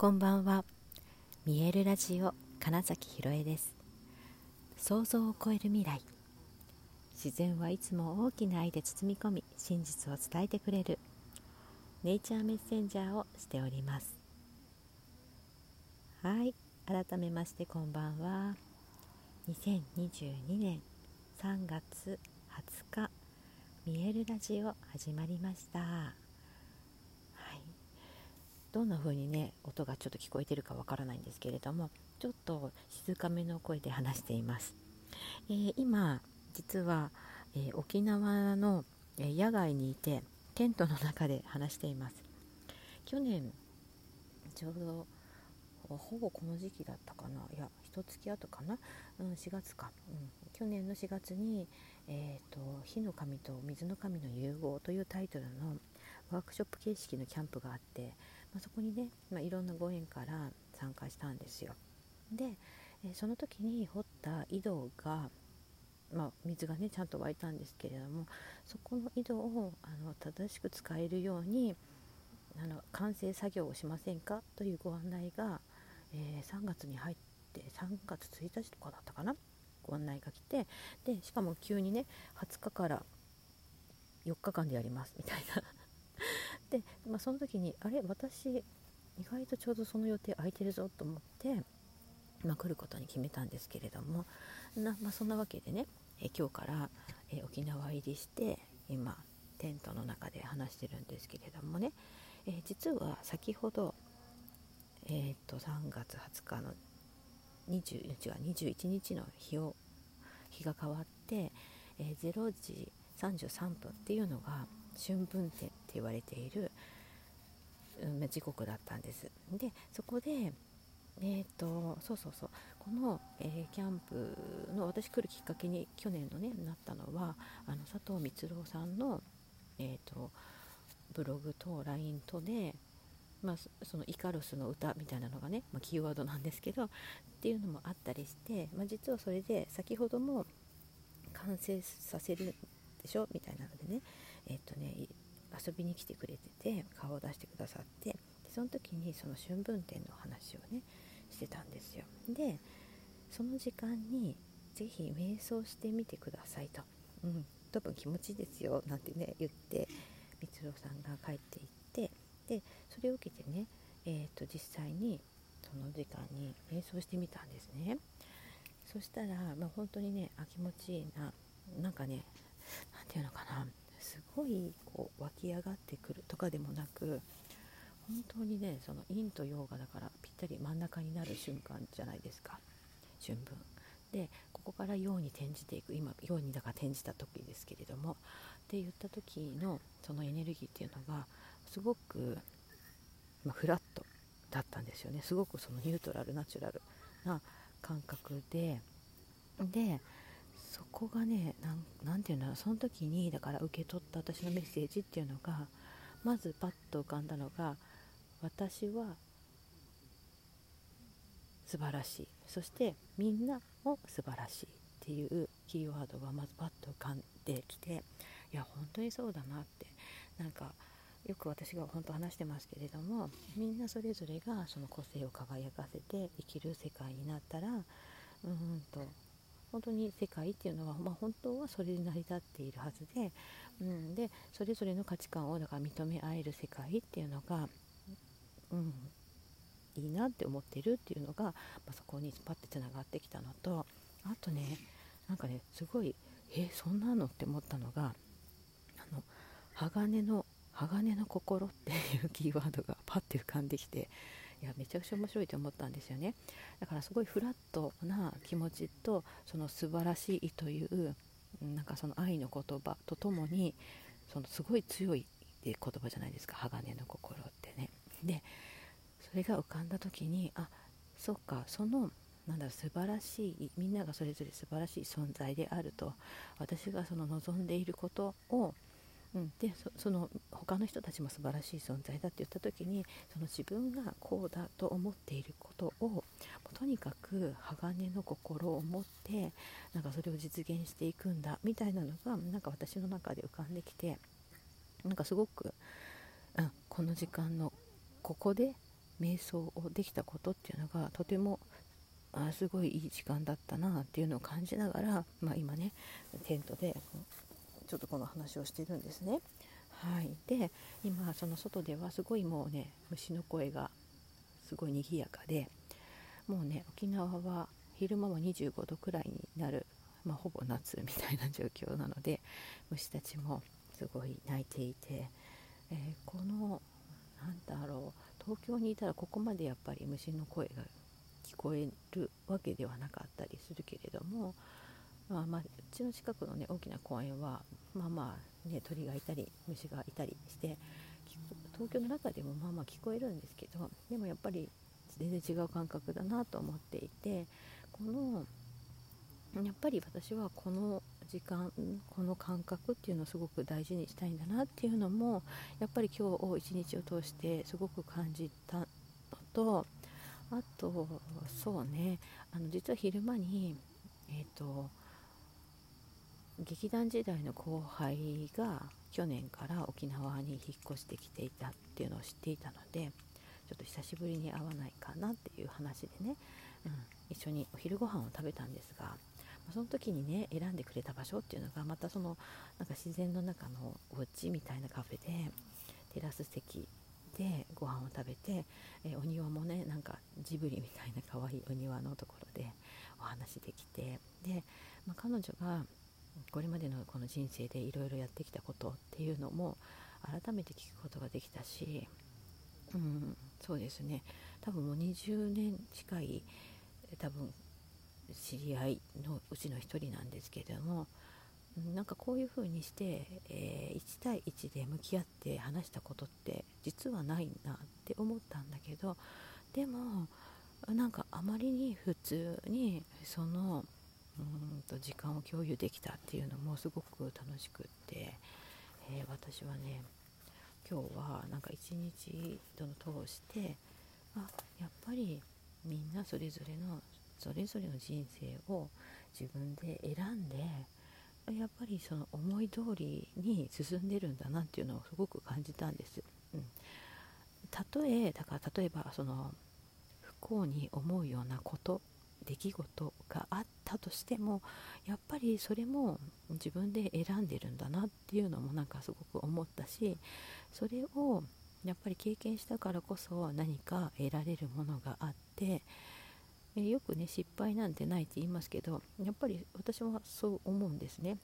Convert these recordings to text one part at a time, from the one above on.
こんばんは。見えるラジオ金崎ひろえです。想像を超える未来。自然はいつも大きな愛で包み込み真実を伝えてくれる。ネイチャーメッセンジャーをしております。はい改めましてこんばんは。2022年3月20日見えるラジオ始まりました。どんな風にね音がちょっと聞こえてるかわからないんですけれどもちょっと静かめの声で話しています、えー、今実は、えー、沖縄の、え、野外にいてテントの中で話しています。去年ちょうどほぼこの時期だったかな。いや一月後かな、うん、4月か、うん、去年の4月に、えーと「火の神と水の神の融合」というタイトルのワークショップ形式のキャンプがあってまあ、そこにね、まあ、いろんなご縁から参加したんですよ。で、えその時に掘った井戸が、まあ、水がねちゃんと湧いたんですけれどもそこの井戸をあの正しく使えるようにあの完成作業をしませんか？というご案内が、えー、3月に入って3月1日とかだったかな？ご案内が来てでしかも急にね20日から4日間でやりますみたいな、まあ、その時にあれ私意外とちょうどその予定空いてるぞと思って、まあ、来ることに決めたんですけれどもな、まあ、そんなわけでね、え今日から、え沖縄入りして今テントの中で話してるんですけれどもね、え実は先ほど、えー、と3月20日の20違う21日の日を日が変わって、えー、0時33分っていうのが春分点って言われている、時刻だったんです。でそこでえーと、そうそうそう。この、えー、キャンプの私来るきっかけに去年のねなったのはあの佐藤光郎さんの、えーと、ブログと LINE とで、まあ、そのイカロスの歌みたいなのがね、まあ、キーワードなんですけどっていうのもあったりして、まあ、実はそれで先ほども完成させるでしょ？みたいなのでね。えっとね遊びに来てくれてて顔を出してくださってでその時にその春分展の話をねしてたんですよ。でその時間に是非瞑想してみてくださいと、うん、多分気持ちいいですよなんてね言って光郎さんが帰っていってでそれを受けてね、えーと、実際にその時間に瞑想してみたんですね。そしたら、まあ、本当にねあ気持ちいいななんかねごいこう湧き上がってくるとかでもなく本当にねその陰と陽がだからぴったり真ん中になる瞬間じゃないですか。春分。でここから陽に転じていく。今陽にだから転じた時ですけれども。って言った時のそのエネルギーっていうのがすごく、まあ、フラットだったんですよね。すごくそのニュートラルナチュラルな感覚で。でそこがね何て言うんだろうその時にだから受け取った私のメッセージっていうのがまずパッと浮かんだのが私は素晴らしい。そしてみんなも素晴らしいっていうキーワードがまずパッと浮かんできていや本当にそうだなって。なんかよく私が本当話してますけれどもみんなそれぞれがその個性を輝かせて生きる世界になったらうんと本当に世界っていうのは、まあ、本当はそれで成り立っているはずで,、うん、でそれぞれの価値観をだから認め合える世界っていうのが、うん、いいなって思ってるっていうのが、まあ、そこにパッてつながってきたのとあとねなんかねすごいえそんなのって思ったのがあの鋼の鋼の心っていうキーワードがパッて浮かんできていやめちゃくちゃ面白いと思ったんですよね。だからすごいフラットな気持ちとその素晴らしいというなんかその愛の言葉とともにそのすごい強い言葉じゃないですか。鋼の心ってね。でそれが浮かんだ時にあそっかそのなんだ素晴らしいみんながそれぞれ素晴らしい存在であると私がその望んでいることをうん、でその他の人たちも素晴らしい存在だって言った時にその自分がこうだと思っていることをとにかく鋼の心を持ってなんかそれを実現していくんだみたいなのがなんか私の中で浮かんできてなんかすごく、うん、この時間のここで瞑想をできたことっていうのがとてもあすごいいい時間だったなっていうのを感じながら、まあ、今ねテントでちょっとこの話をしてるんですね。はい、で今その外ではすごいもうね虫の声がすごい賑やかでもうね沖縄は昼間は25度くらいになる、まあ、ほぼ夏みたいな状況なので虫たちもすごい鳴いていて、えー、このなんだろう東京にいたらここまでやっぱり虫の声が聞こえるわけではなかったりするけれども、まあ、まあうちの近くのね大きな公園はまあまあね鳥がいたり虫がいたりして東京の中でもまあまあ聞こえるんですけどでもやっぱり全然違う感覚だなと思っていてこのやっぱり私はこの時間この感覚っていうのをすごく大事にしたいんだなっていうのもやっぱり今日を一日を通してすごく感じたのとあとそうねあの実は昼間にえっ、ー、と劇団時代の後輩が去年から沖縄に引っ越してきていたっていうのを知っていたのでちょっと久しぶりに会わないかなっていう話でね、うん、一緒にお昼ご飯を食べたんですがその時にね選んでくれた場所っていうのがまたそのなんか自然の中のお家みたいなカフェでテラス席でご飯を食べて、えお庭もねなんかジブリみたいな可愛いお庭のところでお話できてで、まあ、彼女がこれまでのこの人生でいろいろやってきたことっていうのも改めて聞くことができたし、うん、そうですね。多分もう20年近い多分知り合いのうちの1人なんですけれどもなんかこういう風にして、えー、1対1で向き合って話したことって実はないなって思ったんだけどでもなんかあまりに普通にそのうんと時間を共有できたっていうのもすごく楽しくって、えー、私はね今日はなんか一日を通してあやっぱりみんなそれぞれのそれぞれの人生を自分で選んでやっぱりその思い通りに進んでるんだなっていうのをすごく感じたんです。うん、例えだから例えばその不幸に思うようなこと出来事があったとしてもやっぱりそれも自分で選んでるんだなっていうのもなんかすごく思ったしそれをやっぱり経験したからこそ何か得られるものがあってえよくね失敗なんてないって言いますけどやっぱり私はそう思うんですね。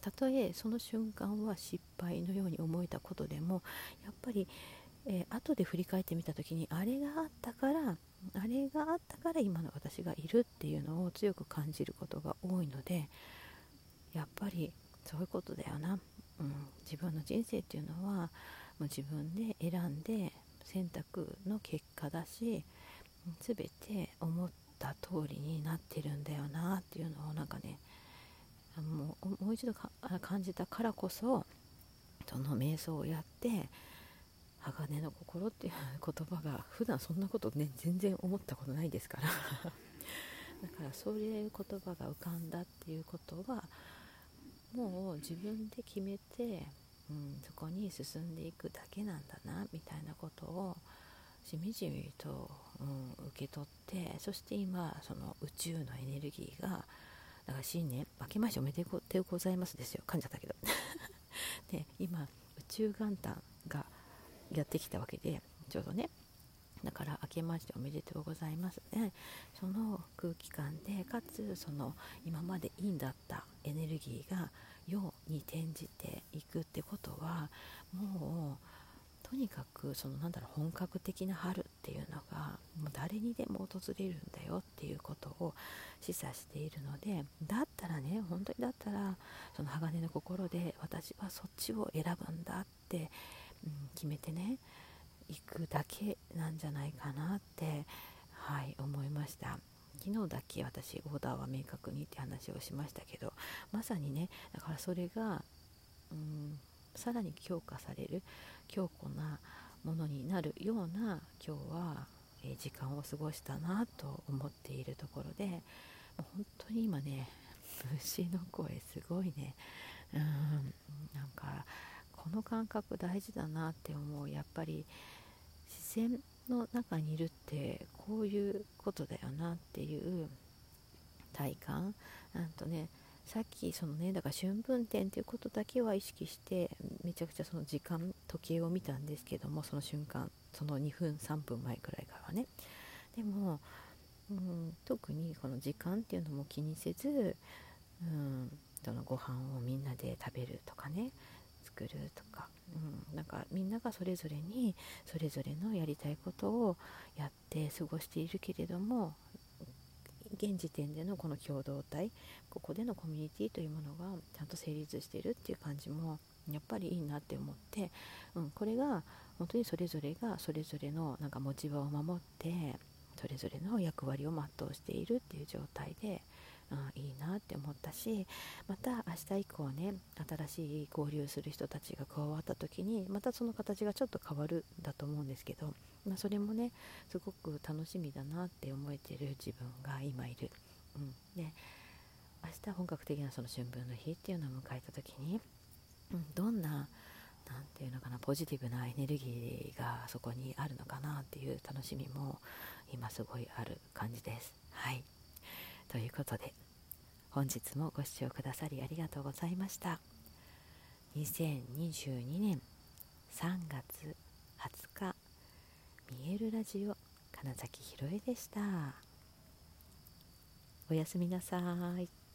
たとえその瞬間は失敗のように思えたことでもやっぱり、えー、後で振り返ってみた時にあれがあったからあれがあったから今の私がいるっていうのを強く感じることが多いのでやっぱりそういうことだよな、うん、自分の人生っていうのはもう自分で選んで選択の結果だし全て思った通りになってるんだよなっていうのをなんかねもうもう一度感じたからこそその瞑想をやって鋼の心っていう言葉が普段そんなことね全然思ったことないですから。だからそういう言葉が浮かんだっていうことはもう自分で決めて、うん、そこに進んでいくだけなんだなみたいなことをしみじみと、うん、受け取ってそして今その宇宙のエネルギーがだから新年明けましておめでとうございますですよ。噛んじゃったけど。で今宇宙元旦がやってきたわけでちょうどね。だから明けましておめでとうございます。ねその空気感でかつその今まで陰だったエネルギーが陽に転じていくってことはもうとにかくそのなんだろう本格的な春っていうのがもう誰にでも訪れるんだよっていうことを示唆しているのでだったらね本当にだったらその鋼の心で私はそっちを選ぶんだって、決めてね行くだけなんじゃないかなってはい思いました。昨日だけ私オーダーは明確にって話をしましたけどまさにねだからそれが、うん、さらに強化される強固なものになるような今日は、え時間を過ごしたなと思っているところでもう本当に今ね虫の声すごいね。うんなんかこの感覚大事だなって思うやっぱり自然の中にいるってこういうことだよなっていう体感。なんとねさっきそのねだから春分点っていうことだけは意識してめちゃくちゃその時間時計を見たんですけどもその瞬間その2分3分前くらいからはね。でも、うん、特にこの時間っていうのも気にせず、うん、そのご飯をみんなで食べるとかね。作るとか、うん、なんかみんながそれぞれにそれぞれのやりたいことをやって過ごしているけれども現時点でのこの共同体ここでのコミュニティというものがちゃんと成立してるっていう感じもやっぱりいいなって思って、うん、これが本当にそれぞれがそれぞれのなんか持ち場を守ってそれぞれの役割を全うしているっていう状態で、うん、いいなって思ったしまた明日以降ね新しい交流する人たちが加わった時にまたその形がちょっと変わるんだと思うんですけど、まあ、それもねすごく楽しみだなって思えてる自分が今いる。うん、で明日本格的なその春分の日っていうのを迎えた時に、うん、どんな何て言うのかなポジティブなエネルギーがそこにあるのかなっていう楽しみも今すごいある感じです。はいということで本日もご視聴くださりありがとうございました。2022年3月20日見えるラジオ金崎ひろえでした。おやすみなさい。